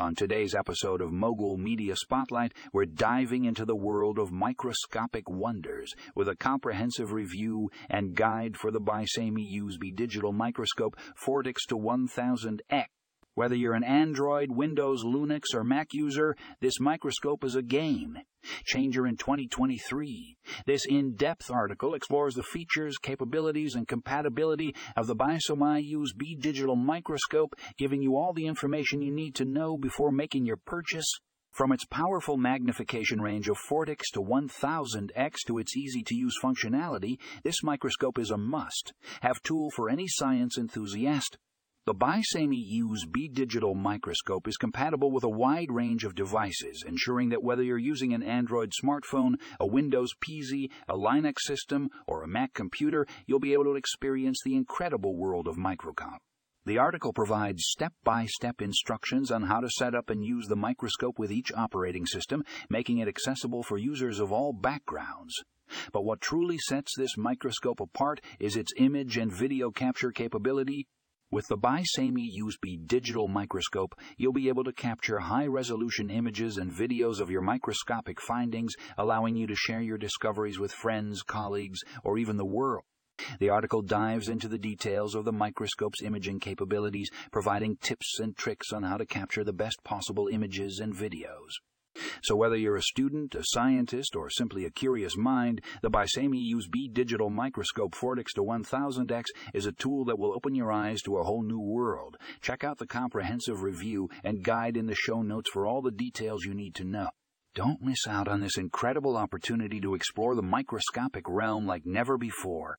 On today's episode of Mogul Media Spotlight, we're diving into the world of microscopic wonders with a comprehensive review and guide for the Bysameyee USB digital microscope 40X to 1000X. Whether you're an Android, Windows, Linux, or Mac user, this microscope is a game changer in 2023. This in-depth article explores the features, capabilities, and compatibility of the Bysameyee USB digital microscope, giving you all the information you need to know before making your purchase. From its powerful magnification range of 4x to 1000x to its easy-to-use functionality, this microscope is a must. Have tool for any science enthusiast. The Bysameyee B digital microscope is compatible with a wide range of devices, ensuring that whether you're using an Android smartphone, a Windows PC, a Linux system, or a Mac computer, you'll be able to experience the incredible world of microcomp. The article provides step by step instructions on how to set up and use the microscope with each operating system, making it accessible for users of all backgrounds. But what truly sets this microscope apart is its image and video capture capability with the Bysameyee USB digital microscope, you'll be able to capture high-resolution images and videos of your microscopic findings, allowing you to share your discoveries with friends, colleagues, or even the world. The article dives into the details of the microscope's imaging capabilities, providing tips and tricks on how to capture the best possible images and videos. So whether you're a student, a scientist, or simply a curious mind, the Bysameyee USB digital microscope 40X to 1000X is a tool that will open your eyes to a whole new world. Check out the comprehensive review and guide in the show notes for all the details you need to know. Don't miss out on this incredible opportunity to explore the microscopic realm like never before.